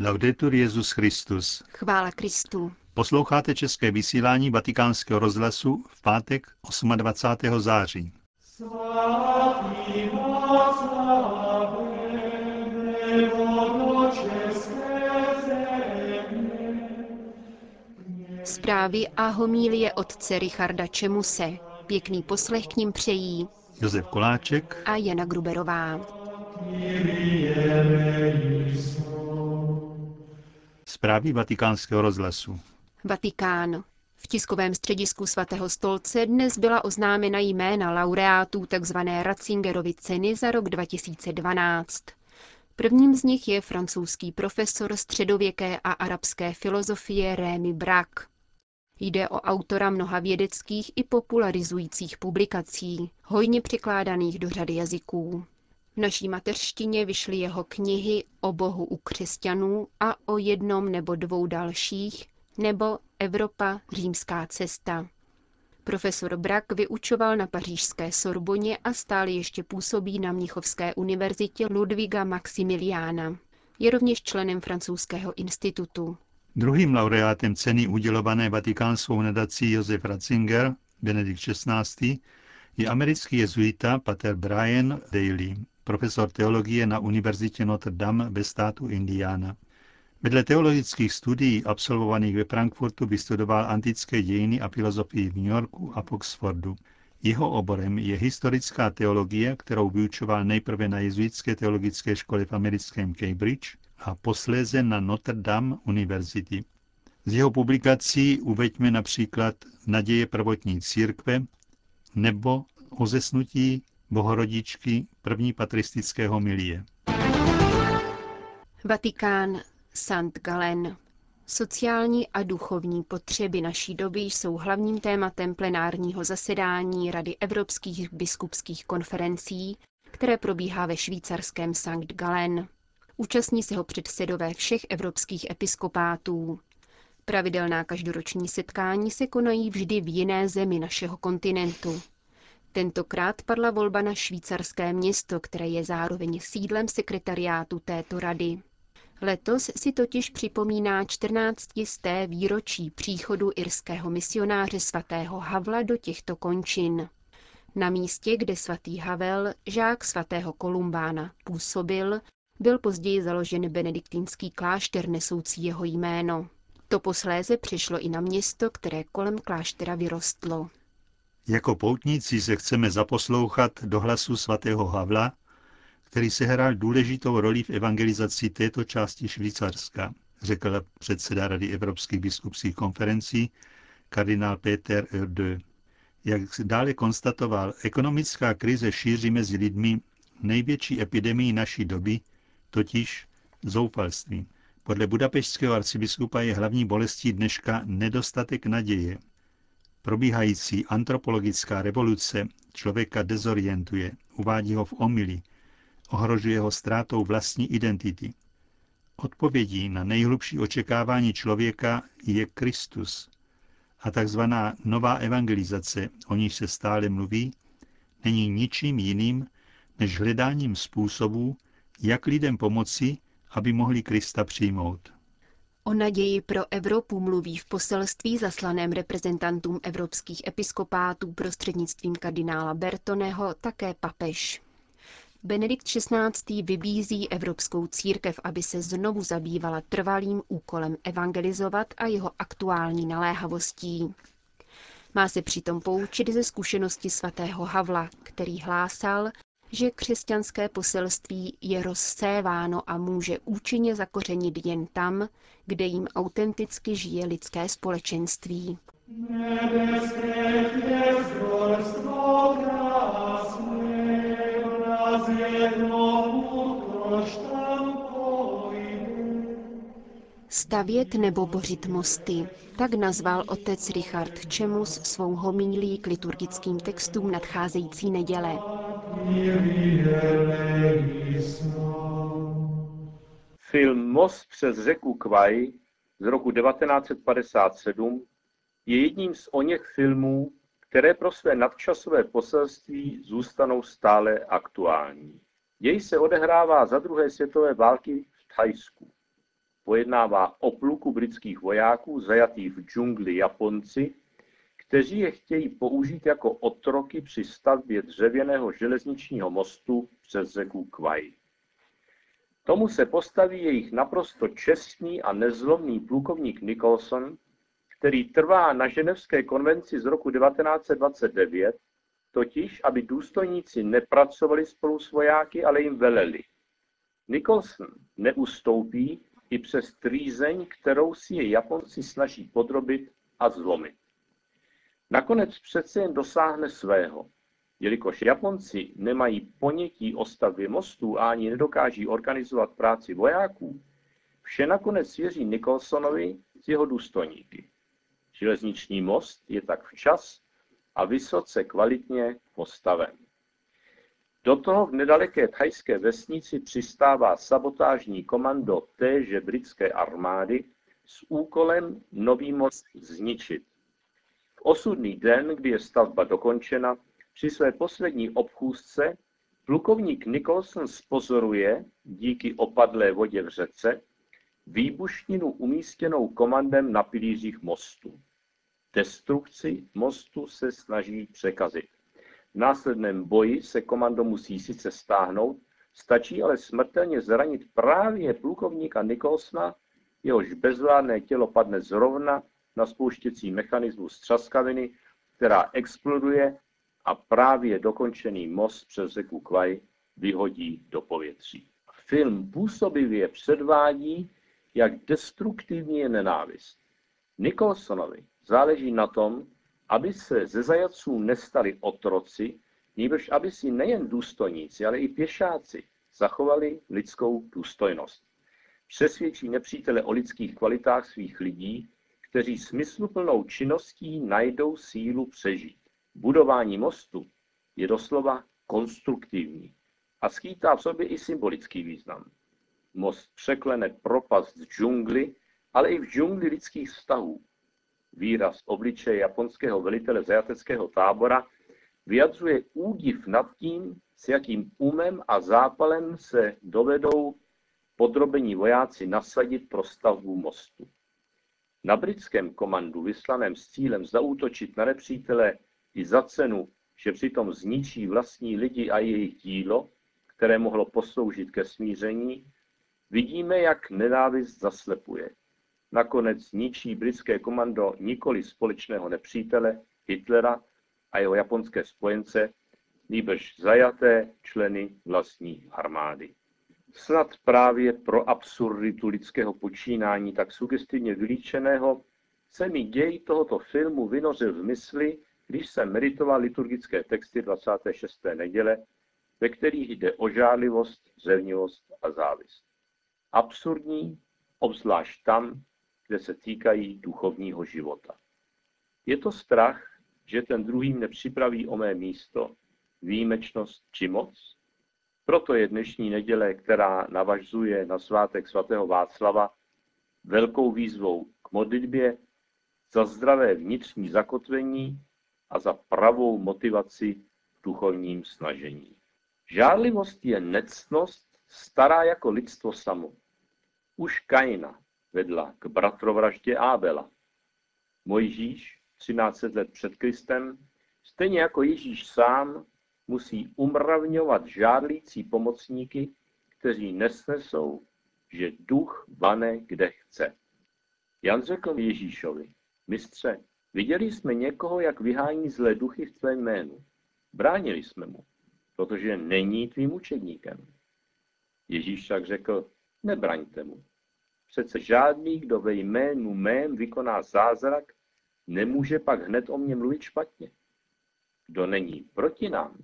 Laudetur Jezus Christus. Chvála Kristu. Posloucháte české vysílání Vatikánského rozhlasu v pátek 28. září. Zprávy a homílie otce Richarda Čemuse. Pěkný poslech k ním přejí Josef Koláček a Jana Gruberová. Zprávy vatikánského rozhlasu. Vatikán. V tiskovém středisku svatého stolce dnes byla oznámena jména laureátů tzv. Ratzingerovy ceny za rok 2012. Prvním z nich je francouzský profesor středověké a arabské filozofie Rémy Brak. Jde o autora mnoha vědeckých i popularizujících publikací, hojně překládaných do řady jazyků. V naší mateřštině vyšly jeho knihy o Bohu u křesťanů a o jednom nebo dvou dalších, nebo Evropa, římská cesta. Profesor Brak vyučoval na pařížské Sorboně a stále ještě působí na Mnichovské univerzitě Ludviga Maximiliána. Je rovněž členem francouzského institutu. Druhým laureátem ceny udělované vatikánskou nadací Josef Ratzinger, Benedikt XVI., je americký jezuita pater Brian Daly, profesor teologie na Univerzitě Notre Dame ve státu Indiana. Vedle teologických studií absolvovaných ve Frankfurtu vystudoval antické dějiny a filozofii v New Yorku a v Oxfordu. Jeho oborem je historická teologie, kterou vyučoval nejprve na jezuitské teologické škole v americkém Cambridge a posléze na Notre Dame univerzity. Z jeho publikací uveďme například Naděje prvotní církve nebo o zesnutí bohorodičky první patristického milie. Vatikán, St. Galen. Sociální a duchovní potřeby naší doby jsou hlavním tématem plenárního zasedání Rady evropských biskupských konferencí, které probíhá ve švýcarském St. Galen. Účastní se ho předsedové všech evropských episkopátů. Pravidelná každoroční setkání se konají vždy v jiné zemi našeho kontinentu. Tentokrát padla volba na švýcarské město, které je zároveň sídlem sekretariátu této rady. Letos si totiž připomíná 14. sté výročí příchodu irského misionáře svatého Havla do těchto končin. Na místě, kde svatý Havel, žák svatého Kolumbána, působil, byl později založen benediktínský klášter nesoucí jeho jméno. To posléze přišlo i na město, které kolem kláštera vyrostlo. Jako poutníci se chceme zaposlouchat do hlasu svatého Havla, který sehrál důležitou roli v evangelizaci této části Švýcarska, řekl předseda Rady Evropských biskupských konferencí kardinál Peter Erde. Jak dále konstatoval, ekonomická krize šíří mezi lidmi největší epidemii naší doby, totiž zoufalství. Podle budapešského arcibiskupa je hlavní bolestí dneška nedostatek naděje. Probíhající antropologická revoluce člověka dezorientuje, uvádí ho v omily, ohrožuje ho ztrátou vlastní identity. Odpovědí na nejhlubší očekávání člověka je Kristus. A takzvaná nová evangelizace, o níž se stále mluví, není ničím jiným než hledáním způsobů, jak lidem pomoci, aby mohli Krista přijmout. O naději pro Evropu mluví v poselství zaslaném reprezentantům evropských episkopátů prostřednictvím kardinála Bertoneho také papež. Benedikt XVI. vybízí Evropskou církev, aby se znovu zabývala trvalým úkolem evangelizovat a jeho aktuální naléhavostí. Má se přitom poučit ze zkušenosti svatého Havla, který hlásal, že křesťanské poselství je rozséváno a může účinně zakořenit jen tam, kde jim autenticky žije lidské společenství. Stavět nebo bořit mosty, tak nazval otec Richard Čemus svou homílí k liturgickým textům nadcházející neděle. Film Most přes řeku Kvaj z roku 1957 je jedním z oněch filmů, které pro své nadčasové poselství zůstanou stále aktuální. Jej se odehrává za druhé světové války v Thajsku. pojednává o pluku britských vojáků zajatých v džungli Japonci, kteří je chtějí použít jako otroky při stavbě dřevěného železničního mostu přes řeku Kwai. Tomu se postaví jejich naprosto čestný a nezlomný plukovník Nicholson, který trvá na ženevské konvenci z roku 1929, totiž, aby důstojníci nepracovali spolu s vojáky, ale jim veleli. Nicholson neustoupí i přes trýzeň, kterou si je Japonci snaží podrobit a zlomit. Nakonec přece jen dosáhne svého. Jelikož Japonci nemají ponětí o stavbě mostů a ani nedokáží organizovat práci vojáků, vše nakonec svěří Nicholsonovi s jeho důstojníky. Železniční most je tak včas a vysoce kvalitně postaven. Do toho v nedaleké thajské vesnici přistává sabotážní komando téže britské armády s úkolem nový most zničit. V osudný den, kdy je stavba dokončena, při své poslední obchůzce plukovník Nicholson spozoruje, díky opadlé vodě v řece, výbušninu umístěnou komandem na pilířích mostu. Destrukci mostu se snaží překazit. V následném boji se komando musí sice stáhnout, stačí ale smrtelně zranit právě plukovníka Nicholsona, jehož bezvládné tělo padne zrovna na spouštěcí mechanismus třaskaviny, která exploduje a právě dokončený most přes řeku Kwai vyhodí do povětří. Film působivě předvádí, jak destruktivní je nenávist. Nicholsonovi záleží na tom, aby se ze zajaců nestali otroci, nebož aby si nejen důstojníci, ale i pěšáci zachovali lidskou důstojnost. Přesvědčí nepřítele o lidských kvalitách svých lidí, kteří smysluplnou činností najdou sílu přežít. Budování mostu je doslova konstruktivní a skýtá v sobě i symbolický význam. Most překlene propast z džungly, ale i v džungli lidských vztahů. Výraz obličeje japonského velitele zajateckého tábora vyjadřuje údiv nad tím, s jakým umem a zápalem se dovedou podrobení vojáci nasadit pro stavbu mostu. Na britském komandu vyslaném s cílem zaútočit na nepřítele i za cenu, že přitom zničí vlastní lidi a jejich dílo, které mohlo posloužit ke smíření, vidíme, jak nenávist zaslepuje. Nakonec zničí britské komando nikoli společného nepřítele Hitlera a jeho japonské spojence, nýbrž zajaté členy vlastní armády. Snad právě pro absurditu lidského počínání tak sugestivně vylíčeného se mi děj tohoto filmu vynořil v mysli, když jsem meditoval liturgické texty 26. neděle, ve kterých jde o žádlivost, zevnivost a závist. Absurdní, obzvlášť tam, kde se týkají duchovního života. Je to strach, že ten druhý nepřipraví o mé místo, výjimečnost či moc? Proto je dnešní neděle, která navažuje na svátek svatého Václava, velkou výzvou k modlitbě za zdravé vnitřní zakotvení a za pravou motivaci v duchovním snažení. Žádlivost je nectnost stará jako lidstvo samo. Už Kaina vedla k bratrovraždě Ábela. Mojžíš, 13 let před Kristem, stejně jako Ježíš sám, musí umravňovat žádlící pomocníky, kteří nesnesou, že duch vane kde chce. Jan řekl Ježíšovi, mistře, viděli jsme někoho, jak vyhání zlé duchy v tvém jménu. Bránili jsme mu, protože není tvým učedníkem. Ježíš však řekl, nebraňte mu. Přece žádný, kdo ve jménu mém vykoná zázrak, nemůže pak hned o mě mluvit špatně. Kdo není proti nám,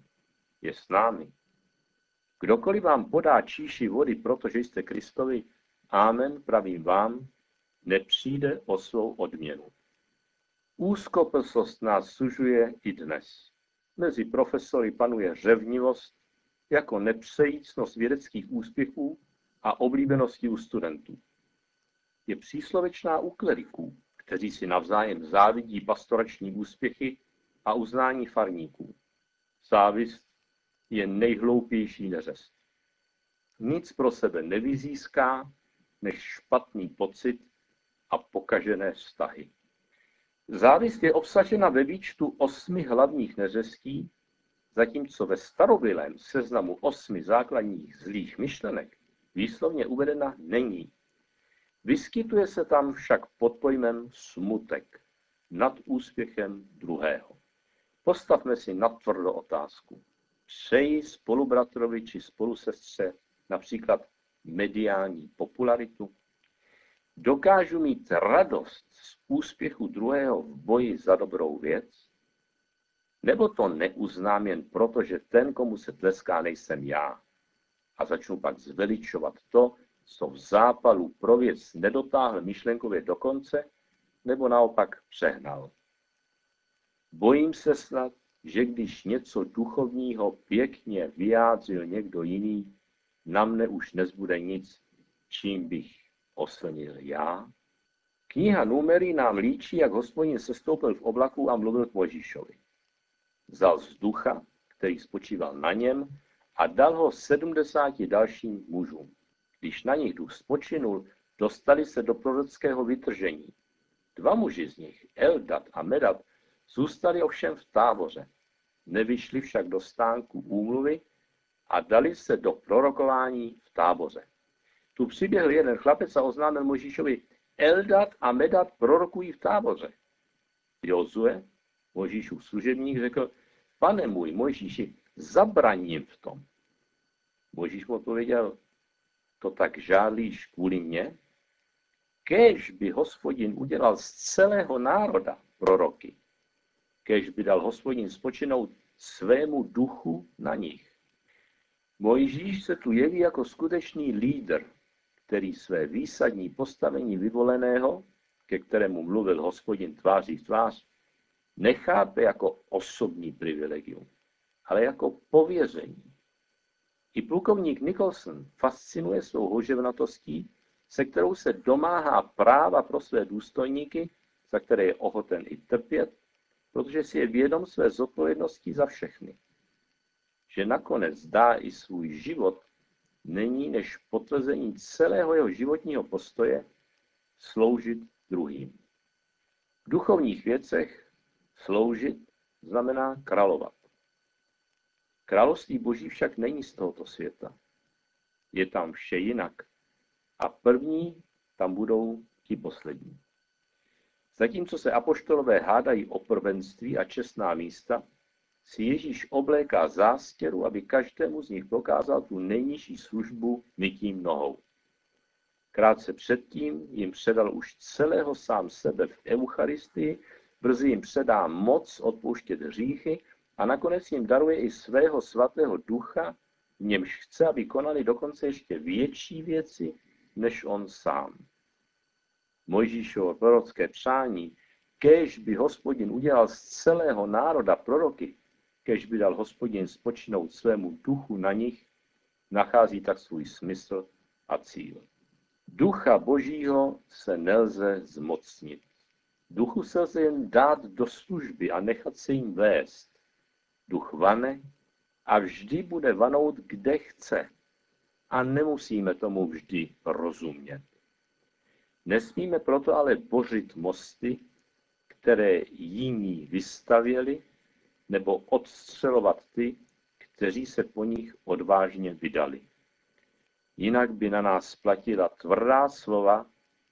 je s námi. Kdokoliv vám podá číši vody, protože jste Kristovi, amen, pravím vám, nepřijde o svou odměnu. Úzkoplsost nás sužuje i dnes. Mezi profesory panuje řevnivost jako nepřejícnost vědeckých úspěchů a oblíbenosti u studentů. Je příslovečná u kleriků, kteří si navzájem závidí pastorační úspěchy a uznání farníků. Závist je nejhloupější neřest. Nic pro sebe nevyzíská, než špatný pocit a pokažené vztahy. Závist je obsažena ve výčtu osmi hlavních neřestí, zatímco ve starobilém seznamu osmi základních zlých myšlenek výslovně uvedena není. Vyskytuje se tam však pod pojmem smutek nad úspěchem druhého. Postavme si natvrdo otázku. Přeji spolubratrovi či spolusestře například mediální popularitu? Dokážu mít radost z úspěchu druhého v boji za dobrou věc? Nebo to neuznám jen proto, že ten, komu se tleská, nejsem já? A začnu pak zveličovat to, co v zápalu pro věc nedotáhl myšlenkově do konce, nebo naopak přehnal. Bojím se snad, že když něco duchovního pěkně vyjádřil někdo jiný, na mne už nezbude nic, čím bych oslnil já. Kniha Numery nám líčí, jak hospodin sestoupil v oblaku a mluvil k Možíšovi. Vzal z ducha, který spočíval na něm, a dal ho sedmdesáti dalším mužům. Když na nich duch spočinul, dostali se do prorockého vytržení. Dva muži z nich, Eldat a Medat, zůstali ovšem v táboře. Nevyšli však do stánku úmluvy a dali se do prorokování v táboře. Tu přiběhl jeden chlapec a oznámil Možíšovi, Eldat a Medat prorokují v táboře. Jozue, Možíšův služebník, řekl, pane můj Možíši, zabraním v tom. Možíš mu odpověděl, to tak žádlíš kvůli mně? Kéž by hospodin udělal z celého národa proroky. Kéž by dal hospodin spočinout svému duchu na nich. Mojžíš se tu jeví jako skutečný lídr, který své výsadní postavení vyvoleného, ke kterému mluvil hospodin tváří v tvář, nechápe jako osobní privilegium, ale jako pověření. I plukovník Nicholson fascinuje svou hoževnatostí, se kterou se domáhá práva pro své důstojníky, za které je ochoten i trpět, protože si je vědom své zodpovědnosti za všechny že nakonec dá i svůj život, není než potvrzení celého jeho životního postoje sloužit druhým. V duchovních věcech sloužit znamená královat. Království boží však není z tohoto světa. Je tam vše jinak. A první tam budou ti poslední. Zatímco se apoštolové hádají o prvenství a čestná místa, si Ježíš obléká zástěru, aby každému z nich dokázal tu nejnižší službu mytím nohou. Krátce předtím jim předal už celého sám sebe v Eucharistii, brzy jim předá moc odpouštět hříchy a nakonec jim daruje i svého svatého ducha, v němž chce, aby konali dokonce ještě větší věci, než on sám. Mojžíšovo prorocké přání, kéž by hospodin udělal z celého národa proroky, kež by dal hospodin spočinout svému duchu na nich, nachází tak svůj smysl a cíl. Ducha božího se nelze zmocnit. Duchu se lze jen dát do služby a nechat se jim vést. Duch vane a vždy bude vanout, kde chce. A nemusíme tomu vždy rozumět. Nesmíme proto ale bořit mosty, které jiní vystavěli nebo odstřelovat ty, kteří se po nich odvážně vydali. Jinak by na nás platila tvrdá slova,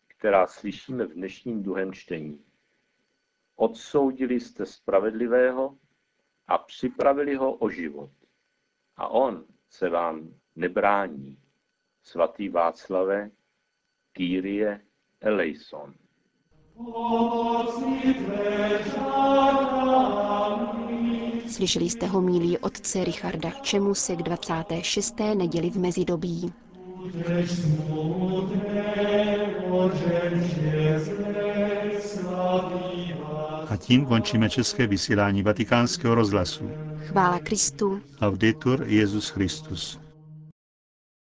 která slyšíme v dnešním druhém čtení. Odsoudili jste spravedlivého a připravili ho o život. A on se vám nebrání. Svatý Václave, Kyrie eleison. Slyšeli jste homílí otce Richarda Čemuse k 26. neděli v mezidobí. A tím končíme české vysílání vatikánského rozhlasu. Chvála Kristu. Laudetur Jezus Christus.